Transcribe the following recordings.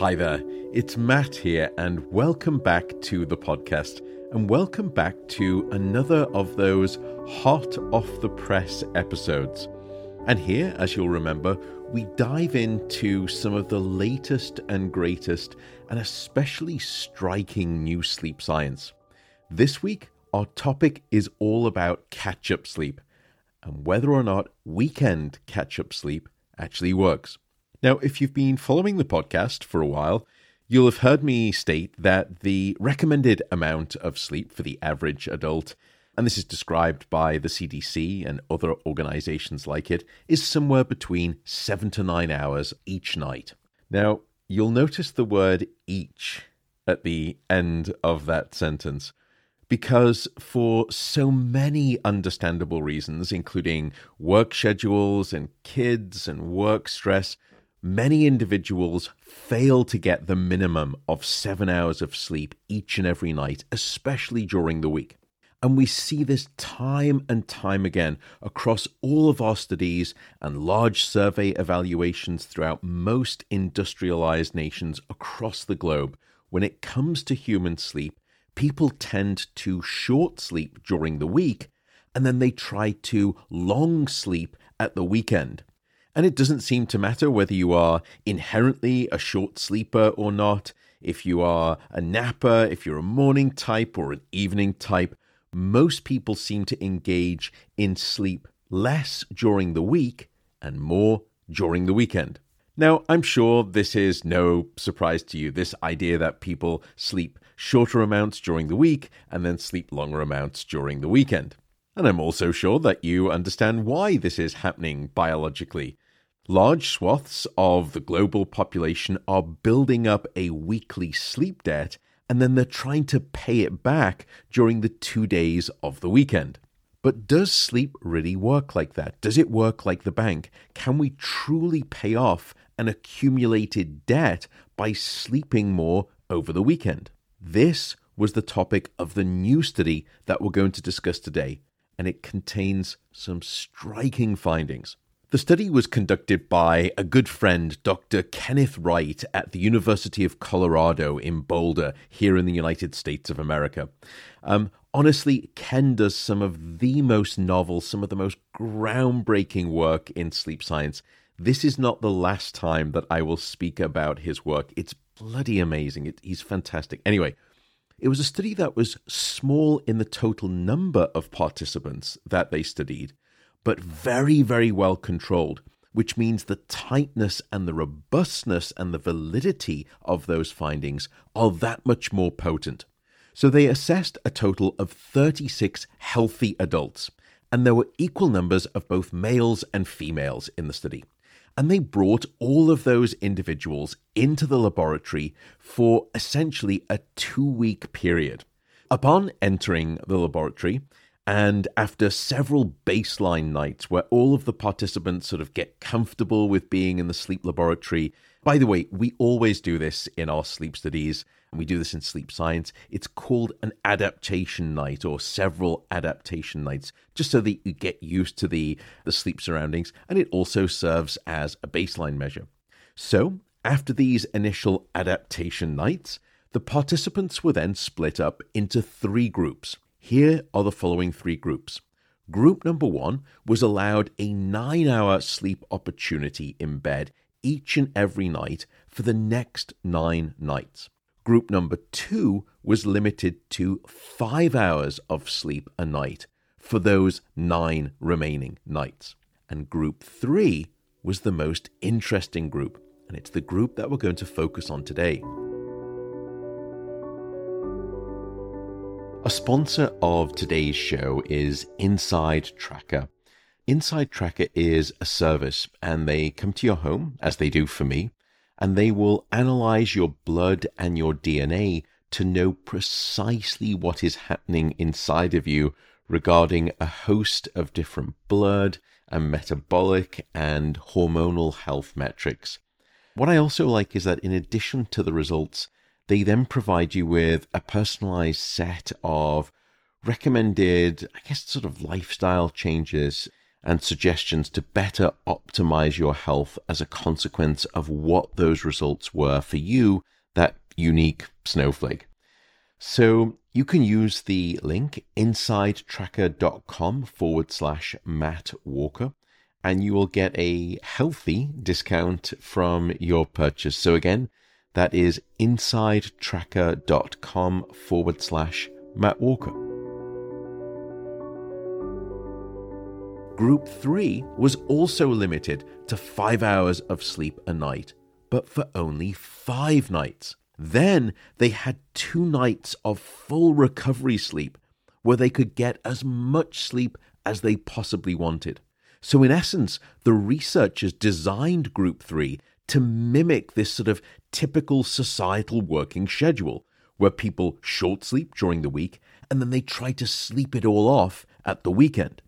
Hi there, it's Matt here, and welcome back to the podcast, and welcome back to another of those hot off the press episodes. And here, as you'll remember, we dive into some of the latest and greatest, and especially striking new sleep science. This week, our topic is all about catch up sleep and whether or not weekend catch up sleep actually works. Now, if you've been following the podcast for a while, you'll have heard me state that the recommended amount of sleep for the average adult, and this is described by the CDC and other organizations like it, is somewhere between seven to nine hours each night. Now, you'll notice the word each at the end of that sentence because for so many understandable reasons, including work schedules and kids and work stress, many individuals fail to get the minimum of seven hours of sleep each and every night, especially during the week. And we see this time and time again across all of our studies and large survey evaluations throughout most industrialized nations across the globe. When it comes to human sleep, people tend to short sleep during the week and then they try to long sleep at the weekend. And it doesn't seem to matter whether you are inherently a short sleeper or not, if you are a napper, if you're a morning type or an evening type. Most people seem to engage in sleep less during the week and more during the weekend. Now, I'm sure this is no surprise to you, this idea that people sleep shorter amounts during the week and then sleep longer amounts during the weekend. And I'm also sure that you understand why this is happening biologically. Large swaths of the global population are building up a weekly sleep debt, and then they're trying to pay it back during the two days of the weekend. But does sleep really work like that? Does it work like the bank? Can we truly pay off an accumulated debt by sleeping more over the weekend? This was the topic of the new study that we're going to discuss today, and it contains some striking findings. The study was conducted by a good friend, Dr. Kenneth Wright, at the University of Colorado in Boulder, here in the United States of America. Um, honestly, Ken does some of the most novel, some of the most groundbreaking work in sleep science. This is not the last time that I will speak about his work. It's bloody amazing. It, he's fantastic. Anyway, it was a study that was small in the total number of participants that they studied, but very, very well controlled, which means the tightness and the robustness and the validity of those findings are that much more potent. So they assessed a total of 36 healthy adults, and there were equal numbers of both males and females in the study and they brought all of those individuals into the laboratory for essentially a two week period. Upon entering the laboratory, and after several baseline nights where all of the participants sort of get comfortable with being in the sleep laboratory, by the way, we always do this in our sleep studies we do this in sleep science. It's called an adaptation night or several adaptation nights, just so that you get used to the, the sleep surroundings. And it also serves as a baseline measure. So, after these initial adaptation nights, the participants were then split up into three groups. Here are the following three groups. Group number one was allowed a nine hour sleep opportunity in bed each and every night for the next nine nights. Group number two was limited to five hours of sleep a night for those nine remaining nights. And group three was the most interesting group, and it's the group that we're going to focus on today. A sponsor of today's show is InsideTracker. Inside Tracker is a service, and they come to your home, as they do for me, and they will analyze your blood and your DNA to know precisely what is happening inside of you regarding a host of different blood and metabolic and hormonal health metrics. What I also like is that in addition to the results, they then provide you with a personalized set of recommended, I guess, sort of lifestyle changes and suggestions to better optimize your health as a consequence of what those results were for you, that unique snowflake. So you can use the link insidetracker.com forward slash Matt Walker and you will get a healthy discount from your purchase. So again, that is insidetracker.com forward slash Matt Walker. Group 3 was also limited to five hours of sleep a night, but for only five nights. Then they had two nights of full recovery sleep where they could get as much sleep as they possibly wanted. So, in essence, the researchers designed Group 3 to mimic this sort of typical societal working schedule where people short sleep during the week and then they try to sleep it all off at the weekend.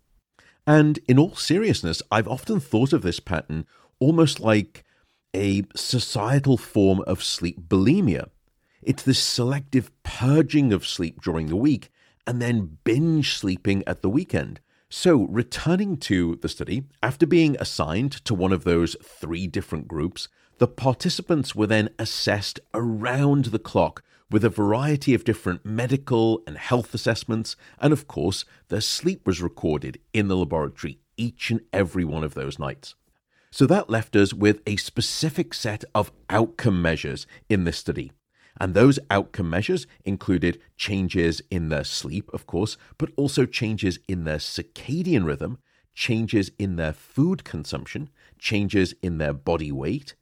And in all seriousness, I've often thought of this pattern almost like a societal form of sleep bulimia. It's this selective purging of sleep during the week and then binge sleeping at the weekend. So, returning to the study, after being assigned to one of those three different groups, the participants were then assessed around the clock with a variety of different medical and health assessments, and of course, their sleep was recorded in the laboratory each and every one of those nights. So that left us with a specific set of outcome measures in this study. And those outcome measures included changes in their sleep, of course, but also changes in their circadian rhythm, changes in their food consumption, changes in their body weight,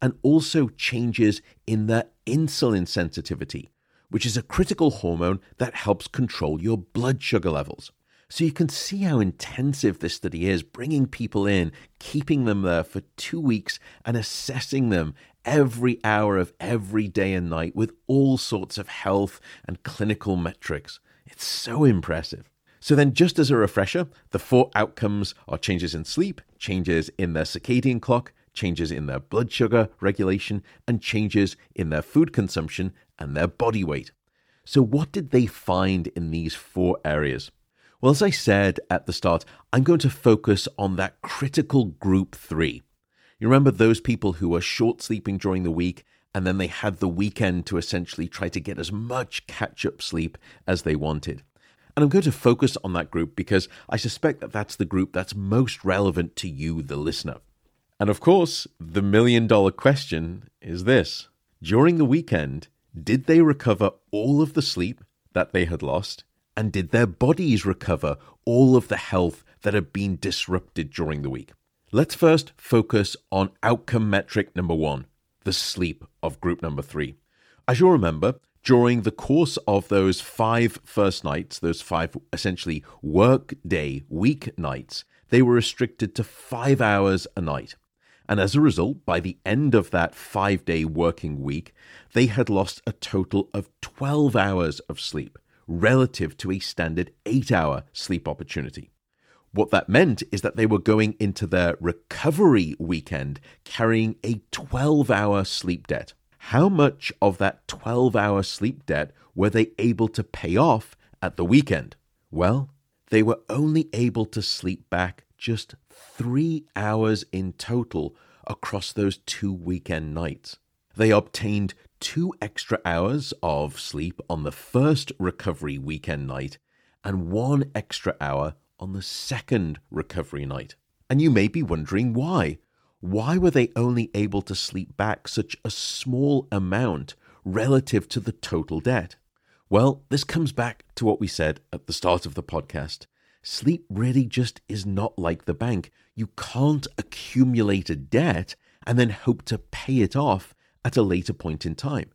and also changes in their insulin sensitivity, which is a critical hormone that helps control your blood sugar levels. So you can see how intensive this study is, bringing people in, keeping them there for two weeks, and assessing them every hour of every day and night with all sorts of health and clinical metrics. It's so impressive. So, then, just as a refresher, the four outcomes are changes in sleep, changes in their circadian clock, changes in their blood sugar regulation, and changes in their food consumption and their body weight. So, what did they find in these four areas? Well, as I said at the start, I'm going to focus on that critical group three. You remember those people who were short sleeping during the week and then they had the weekend to essentially try to get as much catch up sleep as they wanted. And I'm going to focus on that group because I suspect that that's the group that's most relevant to you, the listener. And of course, the million dollar question is this During the weekend, did they recover all of the sleep that they had lost? And did their bodies recover all of the health that had been disrupted during the week? Let's first focus on outcome metric number one the sleep of group number three. As you'll remember, during the course of those five first nights, those five essentially work day week nights, they were restricted to five hours a night. And as a result, by the end of that five day working week, they had lost a total of 12 hours of sleep relative to a standard eight hour sleep opportunity. What that meant is that they were going into their recovery weekend carrying a 12 hour sleep debt. How much of that 12 hour sleep debt were they able to pay off at the weekend? Well, they were only able to sleep back just three hours in total across those two weekend nights. They obtained two extra hours of sleep on the first recovery weekend night and one extra hour on the second recovery night. And you may be wondering why. Why were they only able to sleep back such a small amount relative to the total debt? Well, this comes back to what we said at the start of the podcast. Sleep really just is not like the bank. You can't accumulate a debt and then hope to pay it off at a later point in time.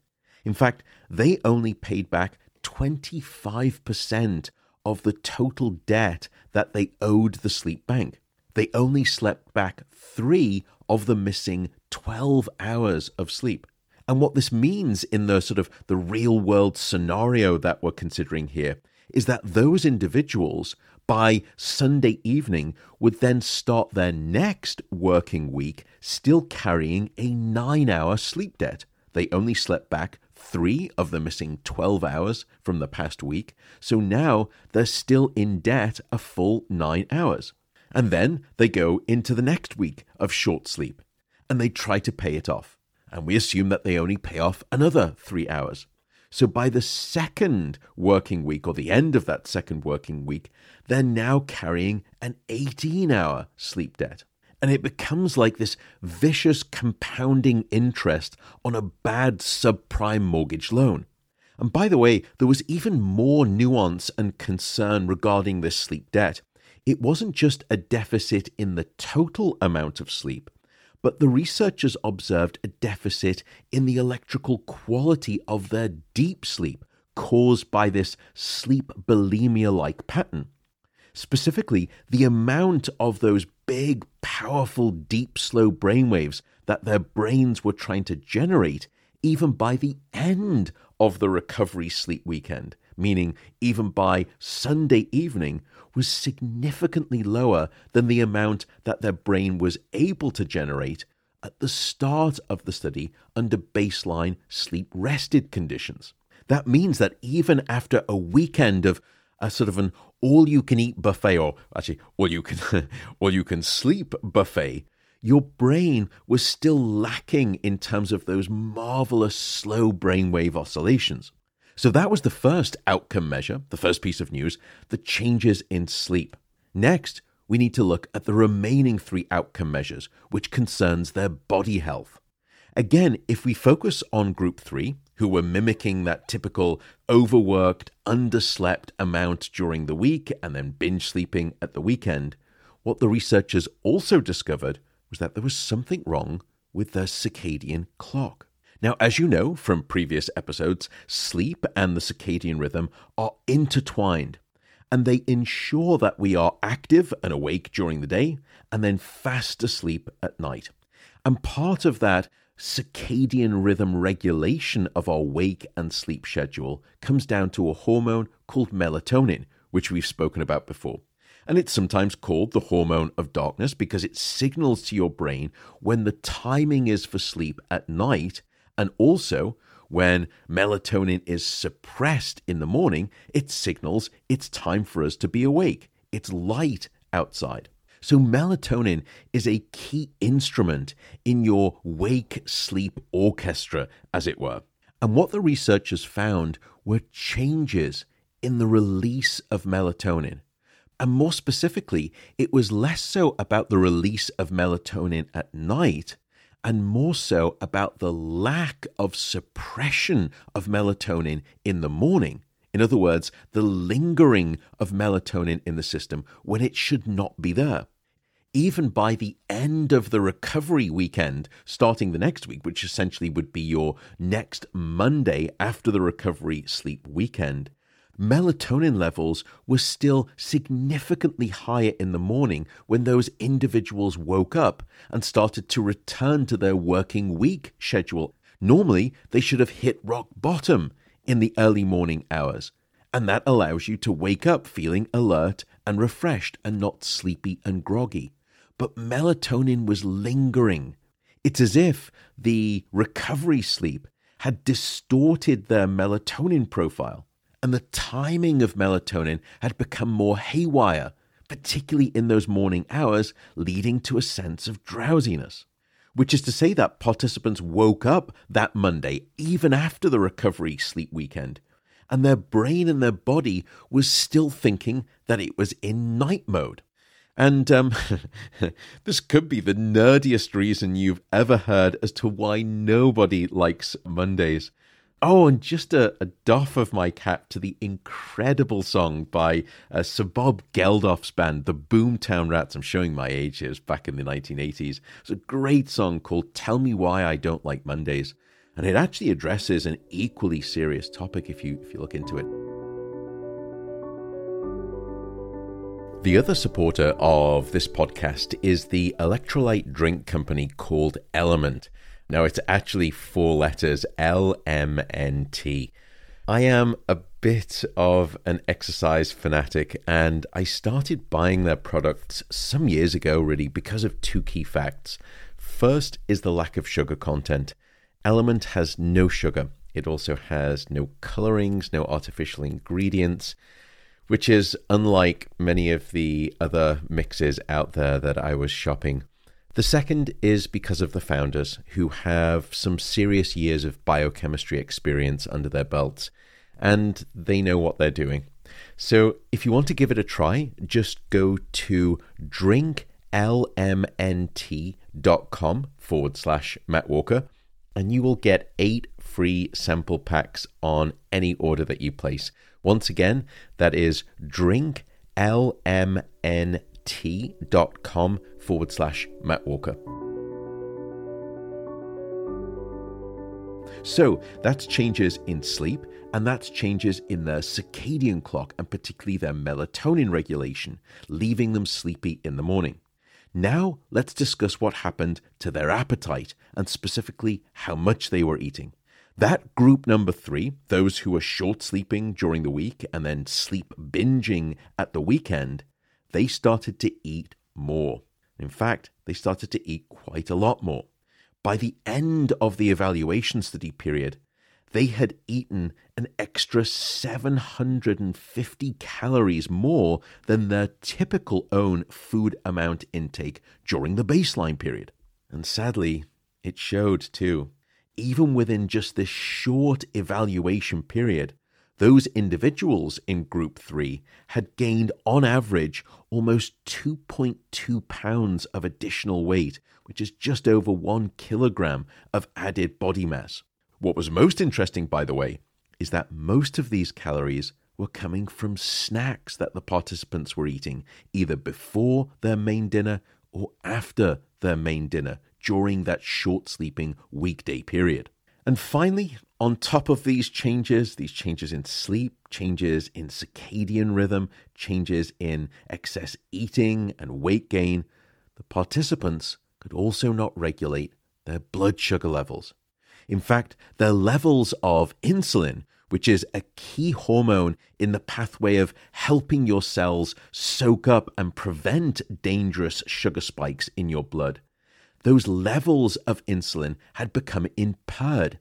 In fact, they only paid back 25% of the total debt that they owed the sleep bank. They only slept back three of the missing 12 hours of sleep. And what this means in the sort of the real world scenario that we're considering here is that those individuals by Sunday evening would then start their next working week still carrying a nine hour sleep debt. They only slept back three of the missing 12 hours from the past week, so now they're still in debt a full nine hours. And then they go into the next week of short sleep and they try to pay it off. And we assume that they only pay off another three hours. So by the second working week or the end of that second working week, they're now carrying an 18 hour sleep debt. And it becomes like this vicious compounding interest on a bad subprime mortgage loan. And by the way, there was even more nuance and concern regarding this sleep debt. It wasn't just a deficit in the total amount of sleep, but the researchers observed a deficit in the electrical quality of their deep sleep caused by this sleep bulimia like pattern. Specifically, the amount of those big, powerful, deep, slow brainwaves that their brains were trying to generate, even by the end of the recovery sleep weekend, meaning even by Sunday evening, was significantly lower than the amount that their brain was able to generate at the start of the study under baseline sleep rested conditions. That means that even after a weekend of a sort of an all you can eat buffet or actually all you can all you can sleep buffet your brain was still lacking in terms of those marvelous slow brainwave oscillations. So that was the first outcome measure the first piece of news the changes in sleep. Next we need to look at the remaining three outcome measures which concerns their body health. Again if we focus on group 3 who were mimicking that typical overworked, underslept amount during the week and then binge sleeping at the weekend, what the researchers also discovered was that there was something wrong with their circadian clock. Now, as you know from previous episodes, sleep and the circadian rhythm are intertwined and they ensure that we are active and awake during the day and then fast asleep at night. And part of that circadian rhythm regulation of our wake and sleep schedule comes down to a hormone called melatonin, which we've spoken about before. And it's sometimes called the hormone of darkness because it signals to your brain when the timing is for sleep at night, and also when melatonin is suppressed in the morning, it signals it's time for us to be awake. It's light outside. So, melatonin is a key instrument in your wake sleep orchestra, as it were. And what the researchers found were changes in the release of melatonin. And more specifically, it was less so about the release of melatonin at night and more so about the lack of suppression of melatonin in the morning. In other words, the lingering of melatonin in the system when it should not be there even by the end of the recovery weekend, starting the next week, which essentially would be your next Monday after the recovery sleep weekend, melatonin levels were still significantly higher in the morning when those individuals woke up and started to return to their working week schedule. Normally, they should have hit rock bottom in the early morning hours. And that allows you to wake up feeling alert and refreshed and not sleepy and groggy but melatonin was lingering. It's as if the recovery sleep had distorted their melatonin profile, and the timing of melatonin had become more haywire, particularly in those morning hours, leading to a sense of drowsiness. Which is to say that participants woke up that Monday, even after the recovery sleep weekend, and their brain and their body was still thinking that it was in night mode. And um, this could be the nerdiest reason you've ever heard as to why nobody likes Mondays. Oh, and just a, a doff of my cap to the incredible song by uh, Sir Bob Geldof's band, the Boomtown Rats. I'm showing my age here. It's back in the 1980s. It's a great song called Tell Me Why I Don't Like Mondays. And it actually addresses an equally serious topic if you, if you look into it. The other supporter of this podcast is the electrolyte drink company called Element. Now, it's actually four letters L M N T. I am a bit of an exercise fanatic, and I started buying their products some years ago, really, because of two key facts. First is the lack of sugar content. Element has no sugar, it also has no colorings, no artificial ingredients which is unlike many of the other mixes out there that I was shopping. The second is because of the founders who have some serious years of biochemistry experience under their belts and they know what they're doing. So if you want to give it a try, just go to drinklmnt.com forward slash Matt Walker and you will get eight free sample packs on any order that you place. Once again, that is drinklmnt.com forward slash Matt Walker. So that's changes in sleep, and that's changes in their circadian clock, and particularly their melatonin regulation, leaving them sleepy in the morning. Now let's discuss what happened to their appetite, and specifically how much they were eating. That group number three, those who are short sleeping during the week and then sleep binging at the weekend, they started to eat more. In fact, they started to eat quite a lot more. By the end of the evaluation study period, they had eaten an extra 750 calories more than their typical own food amount intake during the baseline period. And sadly, it showed too even within just this short evaluation period, those individuals in group 3 had gained on average almost 2.2 pounds of additional weight, which is just over 1 kilogram of added body mass. What was most interesting, by the way, is that most of these calories were coming from snacks that the participants were eating, either before their main dinner or after their main dinner during that short sleeping weekday period. And finally, on top of these changes, these changes in sleep, changes in circadian rhythm, changes in excess eating and weight gain, the participants could also not regulate their blood sugar levels. In fact, their levels of insulin, which is a key hormone in the pathway of helping your cells soak up and prevent dangerous sugar spikes in your blood, those levels of insulin had become impaired.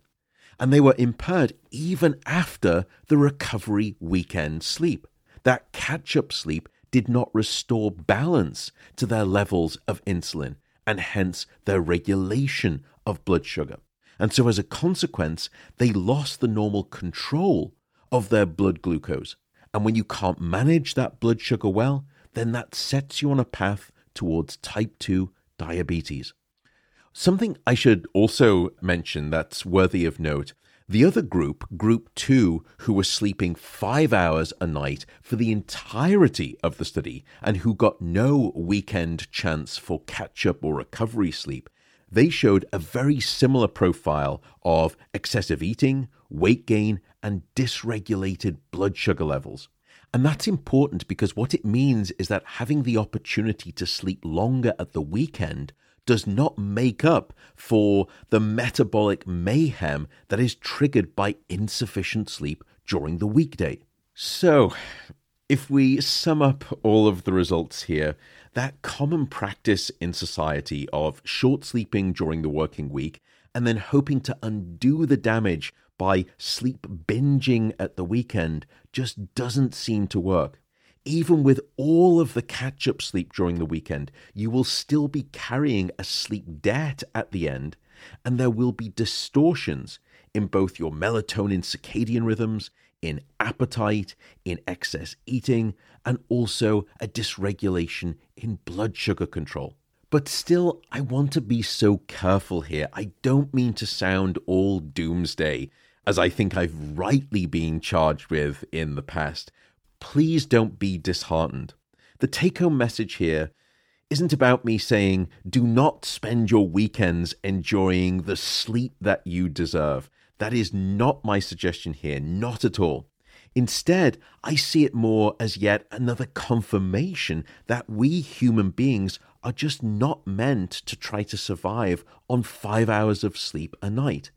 And they were impaired even after the recovery weekend sleep. That catch up sleep did not restore balance to their levels of insulin and hence their regulation of blood sugar. And so, as a consequence, they lost the normal control of their blood glucose. And when you can't manage that blood sugar well, then that sets you on a path towards type 2 diabetes. Something I should also mention that's worthy of note the other group, Group 2, who were sleeping five hours a night for the entirety of the study and who got no weekend chance for catch up or recovery sleep, they showed a very similar profile of excessive eating, weight gain, and dysregulated blood sugar levels. And that's important because what it means is that having the opportunity to sleep longer at the weekend does not make up for the metabolic mayhem that is triggered by insufficient sleep during the weekday. So, if we sum up all of the results here, that common practice in society of short sleeping during the working week and then hoping to undo the damage by sleep binging at the weekend just doesn't seem to work even with all of the catch up sleep during the weekend, you will still be carrying a sleep debt at the end, and there will be distortions in both your melatonin circadian rhythms, in appetite, in excess eating, and also a dysregulation in blood sugar control. But still, I want to be so careful here. I don't mean to sound all doomsday, as I think I've rightly been charged with in the past please don't be disheartened. The take home message here isn't about me saying, do not spend your weekends enjoying the sleep that you deserve. That is not my suggestion here, not at all. Instead, I see it more as yet another confirmation that we human beings are just not meant to try to survive on five hours of sleep a night,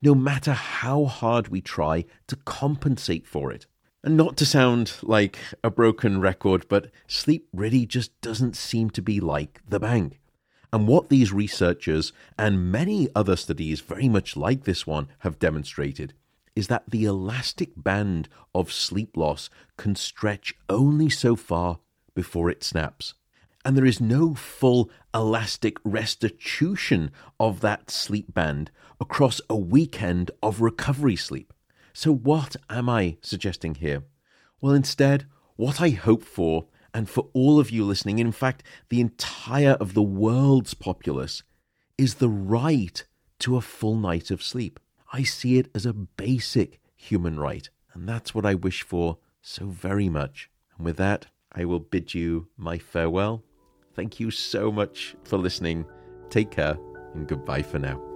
no matter how hard we try to compensate for it. And not to sound like a broken record, but sleep really just doesn't seem to be like the bank. And what these researchers and many other studies, very much like this one, have demonstrated is that the elastic band of sleep loss can stretch only so far before it snaps. And there is no full elastic restitution of that sleep band across a weekend of recovery sleep. So, what am I suggesting here? Well, instead, what I hope for, and for all of you listening, in fact, the entire of the world's populace, is the right to a full night of sleep. I see it as a basic human right, and that's what I wish for so very much. And with that, I will bid you my farewell. Thank you so much for listening. Take care, and goodbye for now.